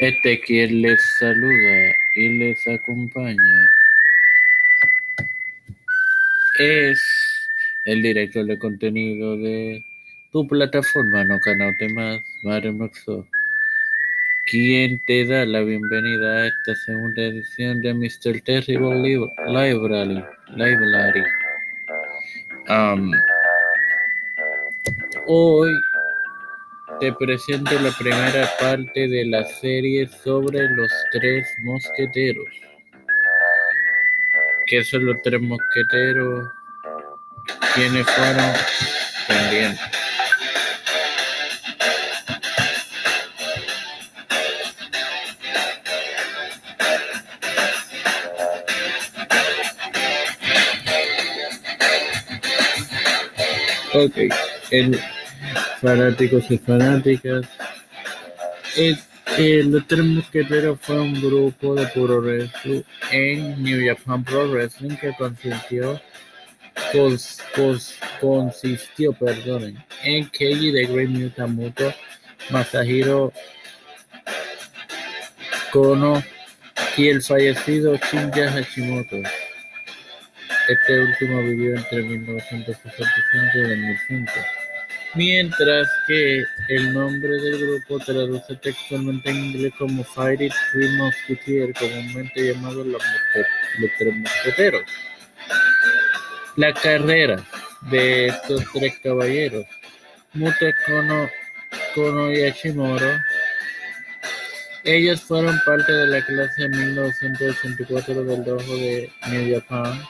Este quien les saluda y les acompaña es el director de contenido de tu plataforma No Canaute Más, Mario Maxo, quien te da la bienvenida a esta segunda edición de Mr. Terrible Library. Library. Um, hoy te presento la primera parte de la serie sobre los tres mosqueteros. ¿Qué son los tres mosqueteros? ¿Quiénes fueron? Pendientes. Ok, el, fanáticos y fanáticas. El, el, fue un grupo de puro wrestling en New Japan Pro Wrestling que consistió, cons, cons, consistió en Keiji de Great Mutamuto, Masahiro Kono y el fallecido Shinya Hashimoto. Este último vivió entre 1965 y 2005. Mientras que el nombre del grupo traduce textualmente en inglés como Fire Three Musketeers, comúnmente llamados los, tres mosqueteros. La carrera de estos tres caballeros, Mute Kono, y Hashimoto, ellos fueron parte de la clase de 1984 del Dojo de New Japan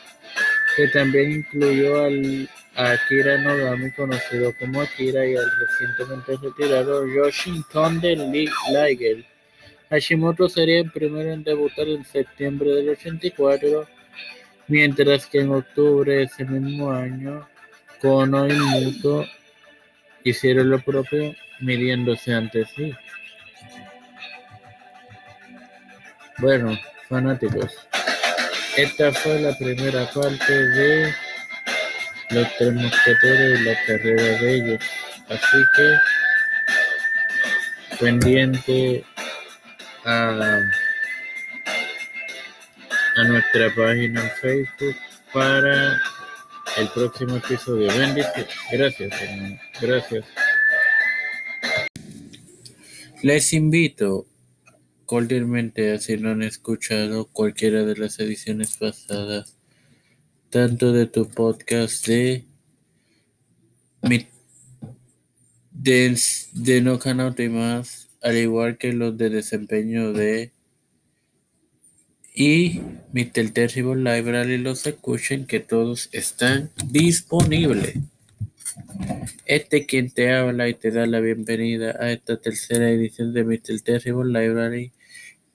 que también incluyó al, Akira Nogami, conocido como Akira, y al recientemente retirado Yoshin Thunder Liger. Hashimoto sería el primero en debutar en septiembre del 84, mientras que en octubre de ese mismo año, Kono y Muto hicieron lo propio, midiéndose ante sí. Bueno, fanáticos. Esta fue la primera parte de Los Tres Mosqueteros y la carrera de ellos. Así que pendiente a, a nuestra página Facebook para el próximo episodio. Bendiciones. Gracias, hermano. Gracias. Les invito cordialmente a si no han escuchado cualquiera de las ediciones pasadas, tanto de tu podcast de, de, de No Canal y más, al igual que los de desempeño de y Mr. Terrible Library los escuchen que todos están disponibles. Este quien te habla y te da la bienvenida a esta tercera edición de Mr. Terrible Library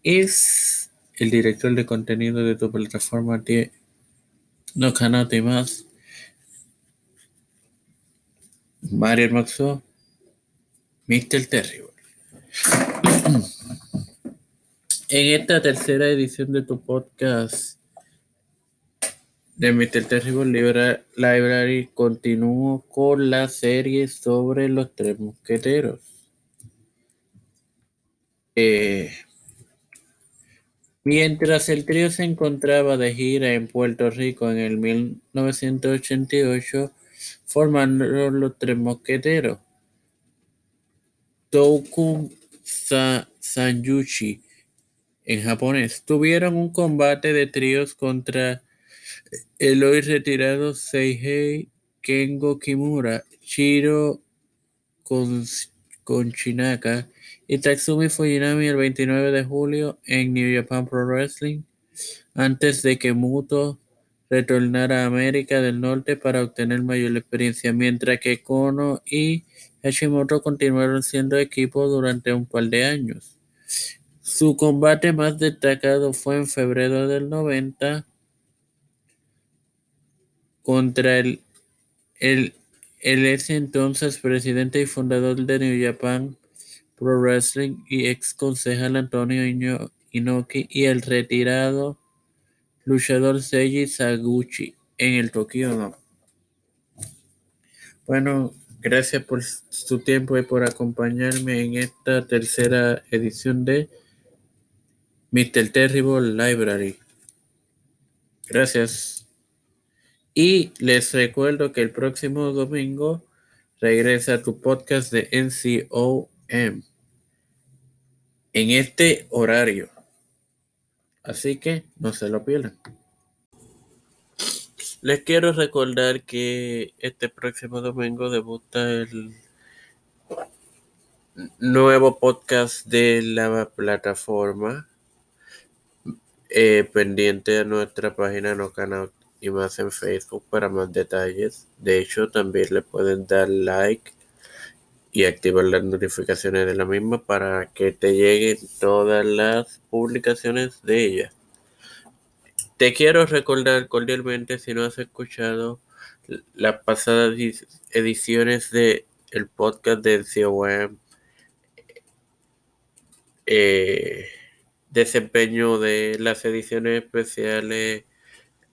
es el director de contenido de tu plataforma de No Canal y más. Mario Maxo, Mr. Terrible. En esta tercera edición de tu podcast de Mr. Terrible Library continúo con la serie sobre los tres mosqueteros. Eh, mientras el trío se encontraba de gira en Puerto Rico en el 1988, formaron los tres mosqueteros. Toku Sa en japonés. Tuvieron un combate de tríos contra el hoy retirado Seihei Kengo Kimura, Shiro Konchinaka y Tatsumi Fujinami el 29 de julio en New Japan Pro Wrestling, antes de que Muto retornara a América del Norte para obtener mayor experiencia, mientras que Kono y Hashimoto continuaron siendo equipo durante un par de años. Su combate más destacado fue en febrero del 90 contra el, el, el ese entonces presidente y fundador de New Japan Pro Wrestling y ex concejal Antonio Inoki y el retirado luchador Seiji Saguchi en el Tokyo no. Bueno, gracias por su tiempo y por acompañarme en esta tercera edición de Mr. Terrible Library. Gracias. Y les recuerdo que el próximo domingo regresa tu podcast de NCOM en este horario. Así que no se lo pierdan. Les quiero recordar que este próximo domingo debuta el nuevo podcast de la plataforma eh, pendiente a nuestra página no canal y más en Facebook para más detalles. De hecho, también le pueden dar like y activar las notificaciones de la misma para que te lleguen todas las publicaciones de ella. Te quiero recordar cordialmente si no has escuchado las pasadas ediciones de el podcast de COM eh, desempeño de las ediciones especiales,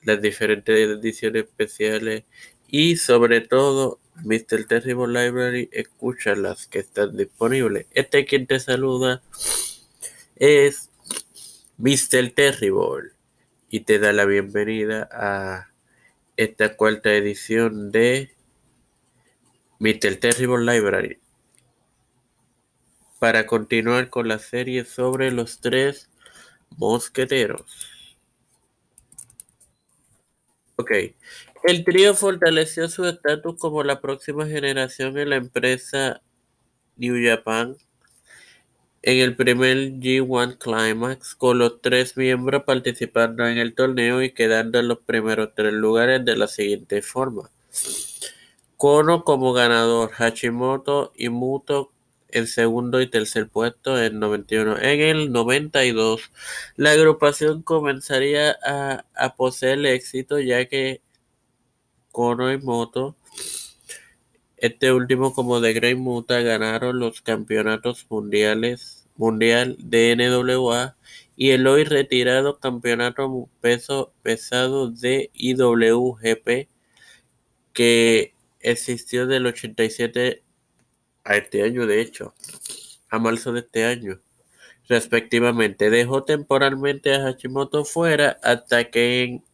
las diferentes ediciones especiales y sobre todo Mr. Terrible Library, escucha las que están disponibles. Este quien te saluda es Mr. Terrible y te da la bienvenida a esta cuarta edición de Mr. Terrible Library para continuar con la serie sobre los tres mosqueteros. Ok. El trío fortaleció su estatus como la próxima generación en la empresa New Japan en el primer G1 Climax, con los tres miembros participando en el torneo y quedando en los primeros tres lugares de la siguiente forma. Kono como ganador, Hashimoto y Muto en segundo y tercer puesto en 91. En el 92, la agrupación comenzaría a, a poseer éxito ya que Kono y Moto este último, como de Grey Muta, ganaron los campeonatos mundiales mundial de NWA y el hoy retirado campeonato peso pesado de IWGP que existió del 87 a este año, de hecho, a marzo de este año, respectivamente. Dejó temporalmente a Hashimoto fuera hasta que en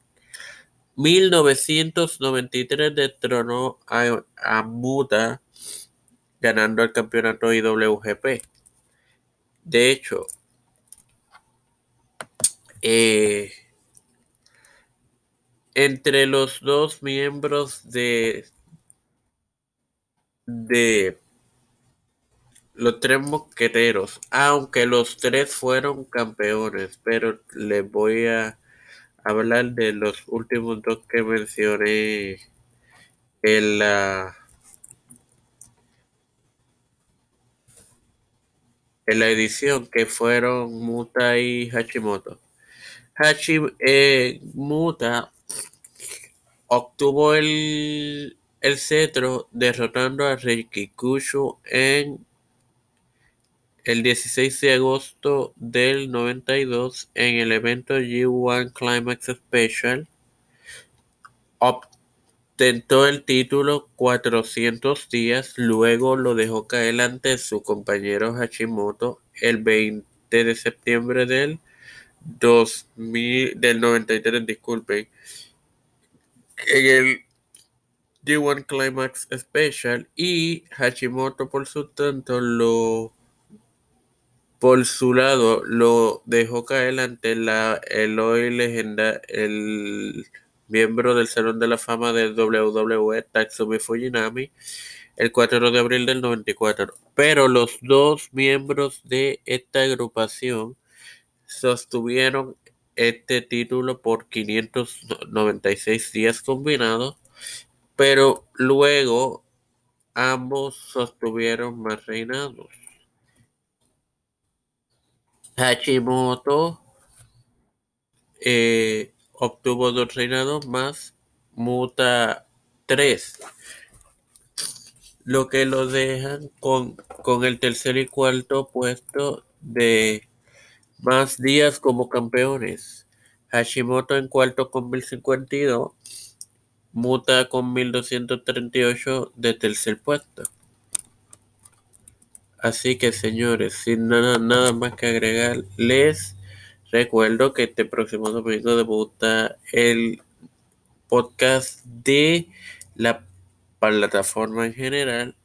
1993 destronó a, a Muta ganando el campeonato IWGP. De hecho, eh, entre los dos miembros de, de los tres mosqueteros, aunque los tres fueron campeones, pero les voy a hablar de los últimos dos que mencioné en la en la edición que fueron Muta y Hashimoto. Hashimoto eh, Muta obtuvo el, el cetro derrotando a Rikikushu en el 16 de agosto del 92 en el evento G1 Climax Special. Obtentó el título 400 días, luego lo dejó caer ante su compañero Hashimoto el 20 de septiembre del 2000, del 93, disculpen, en el G1 Climax Special y Hashimoto por su tanto lo por su lado, lo dejó caer ante la, el hoy legenda, el miembro del Salón de la Fama de WWE, Tatsumi Fujinami, el 4 de abril del 94. Pero los dos miembros de esta agrupación sostuvieron este título por 596 días combinados, pero luego ambos sostuvieron más reinados. Hashimoto eh, obtuvo dos reinados más Muta tres, lo que lo dejan con, con el tercer y cuarto puesto de más días como campeones. Hashimoto en cuarto con 1052, Muta con 1238 de tercer puesto. Así que señores, sin nada, nada más que agregar, les Recuerdo que este próximo domingo debuta el podcast de la plataforma en general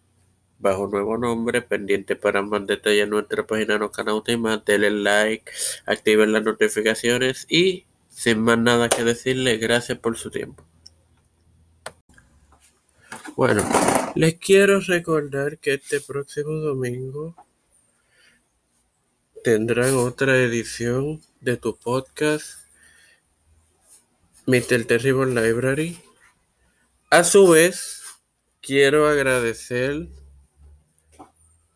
bajo nuevo nombre, pendiente para más detalles en nuestra página no canal más, denle like, activen las notificaciones y sin más nada que decirle, gracias por su tiempo. Bueno, les quiero recordar que este próximo domingo tendrán otra edición de tu podcast, Mr. Terrible Library. A su vez, quiero agradecer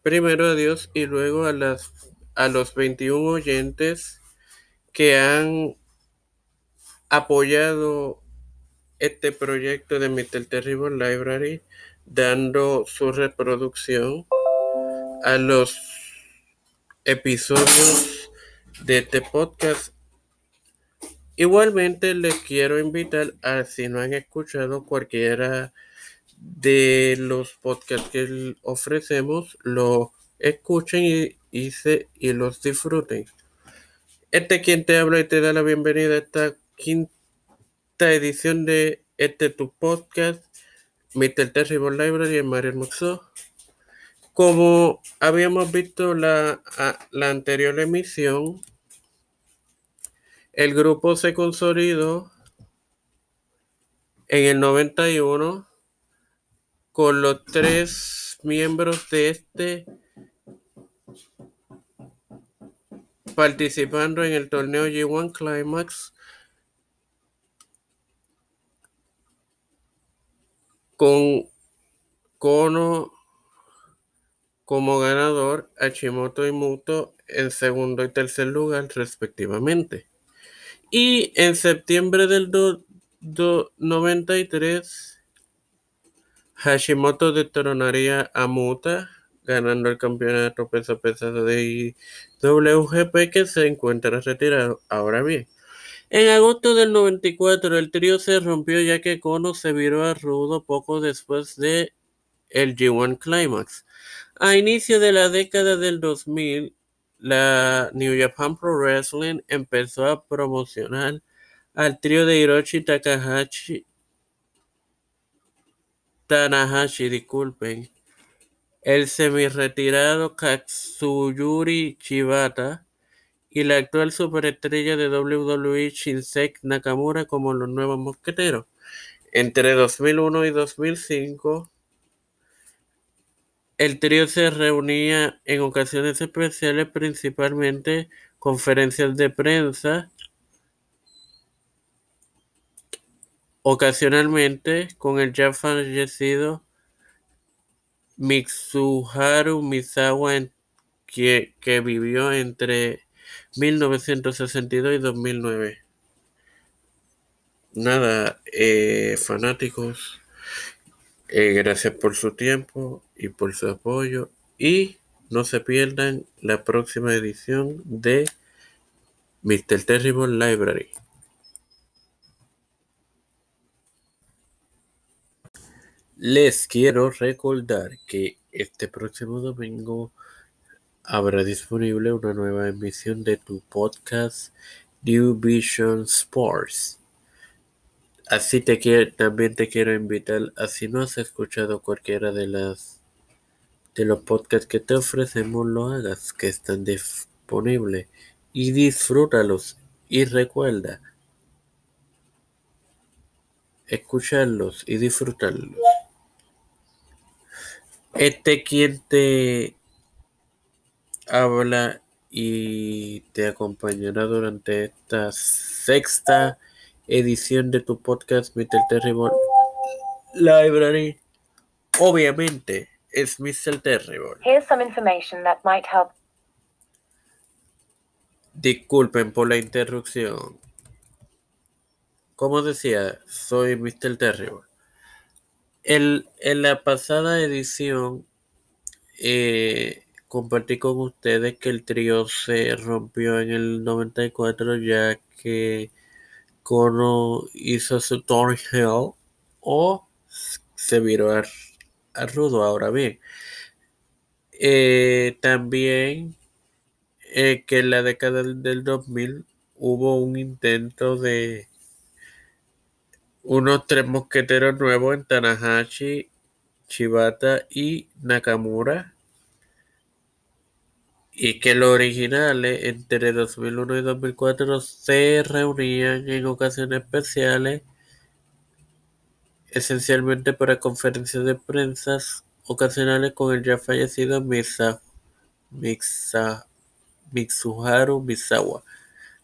primero a Dios y luego a, las, a los 21 oyentes que han apoyado este proyecto de Mr. Terrible Library, dando su reproducción a los episodios de este podcast. Igualmente les quiero invitar a si no han escuchado cualquiera de los podcasts que ofrecemos, lo escuchen y, se, y los disfruten. Este quien te habla y te da la bienvenida a esta quinta edición de este tu podcast, Mr. Terrible Library en Mario Moxo. Como habíamos visto la, la anterior emisión, el grupo se consolidó en el 91 con los tres miembros de este participando en el torneo G1 Climax con Kono como ganador, Hashimoto y Muto en segundo y tercer lugar respectivamente. Y en septiembre del 93, Hashimoto destronaría a Muta, ganando el campeonato peso pesado de WGP que se encuentra retirado. Ahora bien, en agosto del 94 el trío se rompió ya que Kono se viró a rudo poco después de el G1 Climax. A inicio de la década del 2000, la New Japan Pro Wrestling empezó a promocionar al trío de Hiroshi Takahashi, Tanahashi, disculpen, el semi-retirado Katsuyuri Shibata y la actual superestrella de WWE Shinsuke Nakamura como los nuevos mosqueteros. Entre 2001 y 2005, el trío se reunía en ocasiones especiales, principalmente conferencias de prensa, ocasionalmente con el ya fallecido Mitsuharu Misawa, que, que vivió entre 1962 y 2009. Nada, eh, fanáticos, eh, gracias por su tiempo y por su apoyo y no se pierdan la próxima edición de Mr. Terrible Library. Les quiero recordar que este próximo domingo habrá disponible una nueva emisión de tu podcast New Vision Sports. Así te quiero, también te quiero invitar a si no has escuchado cualquiera de las de los podcasts que te ofrecemos, lo hagas, que están disponibles y disfrútalos y recuerda escucharlos y disfrutarlos. Este quien te habla y te acompañará durante esta sexta edición de tu podcast Mr. Terrible Library. Obviamente es Mr. Terrible. Here's some information that might help. Disculpen por la interrupción. Como decía, soy Mr. Terrible. El, en la pasada edición eh, compartí con ustedes que el trío se rompió en el 94 ya que Kono hizo su Torn Hell o se viró a, a rudo. Ahora bien, eh, también eh, que en la década del 2000 hubo un intento de unos tres mosqueteros nuevos en Tanahashi, Shibata y Nakamura. Y que los originales entre 2001 y 2004 se reunían en ocasiones especiales, esencialmente para conferencias de prensa ocasionales con el ya fallecido Misa, Mitsuharu Misawa.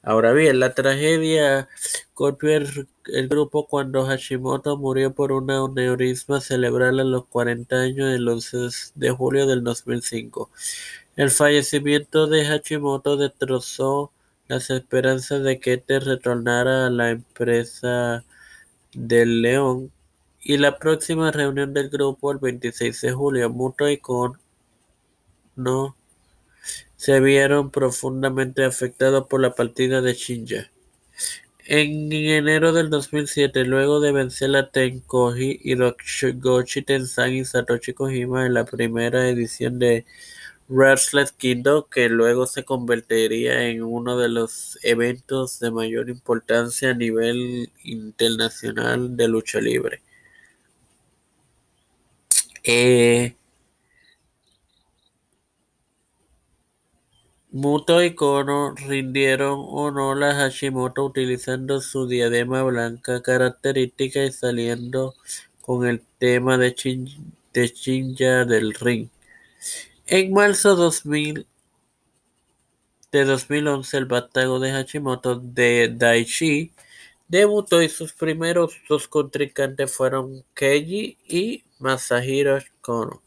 Ahora bien, la tragedia golpeó el, el, grupo cuando Hashimoto murió por un aneurisma cerebral a los 40 años el 11 de julio del 2005. El fallecimiento de Hashimoto destrozó las esperanzas de que este retornara a la empresa del León y la próxima reunión del grupo el 26 de julio, Muto y Kon no se vieron profundamente afectados por la partida de Shinja. En enero del 2007, luego de vencer a Tenkoji, Hiroshi Tenzan y Satoshi Kojima en la primera edición de Wrestle Kingdom, que luego se convertiría en uno de los eventos de mayor importancia a nivel internacional de lucha libre. Eh, Muto y Kono rindieron honor a Hashimoto utilizando su diadema blanca característica y saliendo con el tema de, de Shinja del ring. En marzo 2000, de 2011, el batago de Hashimoto de Daichi debutó y sus primeros dos contrincantes fueron Keiji y Masahiro Kono.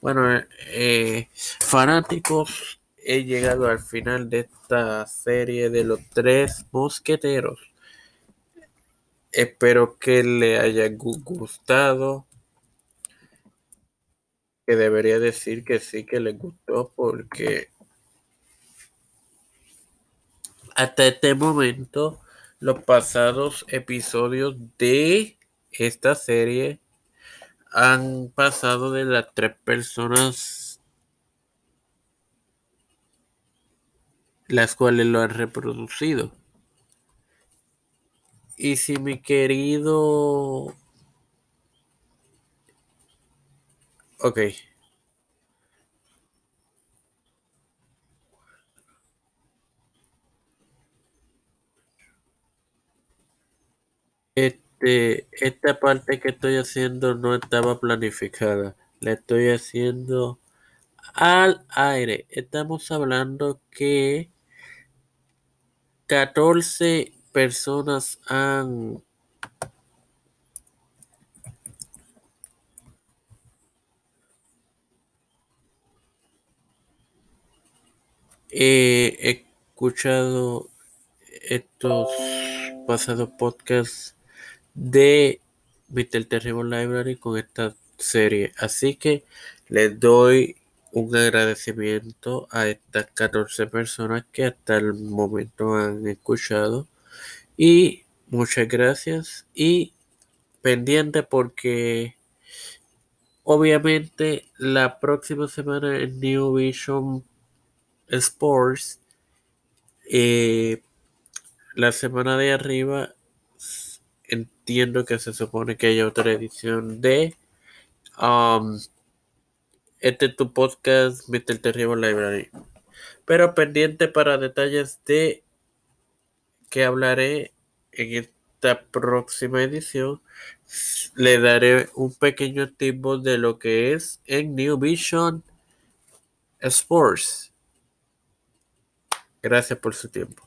Bueno, eh, fanáticos, he llegado al final de esta serie de los tres mosqueteros. Espero que le haya gustado. Que debería decir que sí que les gustó porque hasta este momento los pasados episodios de esta serie han pasado de las tres personas las cuales lo han reproducido. Y si mi querido... Ok. Este, esta parte que estoy haciendo no estaba planificada. La estoy haciendo al aire. Estamos hablando que 14 personas han he escuchado estos pasados podcasts de Mr. Terrible Library con esta serie. Así que les doy un agradecimiento a estas 14 personas que hasta el momento han escuchado. Y muchas gracias. Y pendiente porque obviamente la próxima semana en New Vision Sports, eh, la semana de arriba, entiendo que se supone que hay otra edición de um, este tu podcast Mr. Terrible Library. Pero pendiente para detalles de que hablaré en esta próxima edición, le daré un pequeño tipo de lo que es en New Vision Sports. Gracias por su tiempo.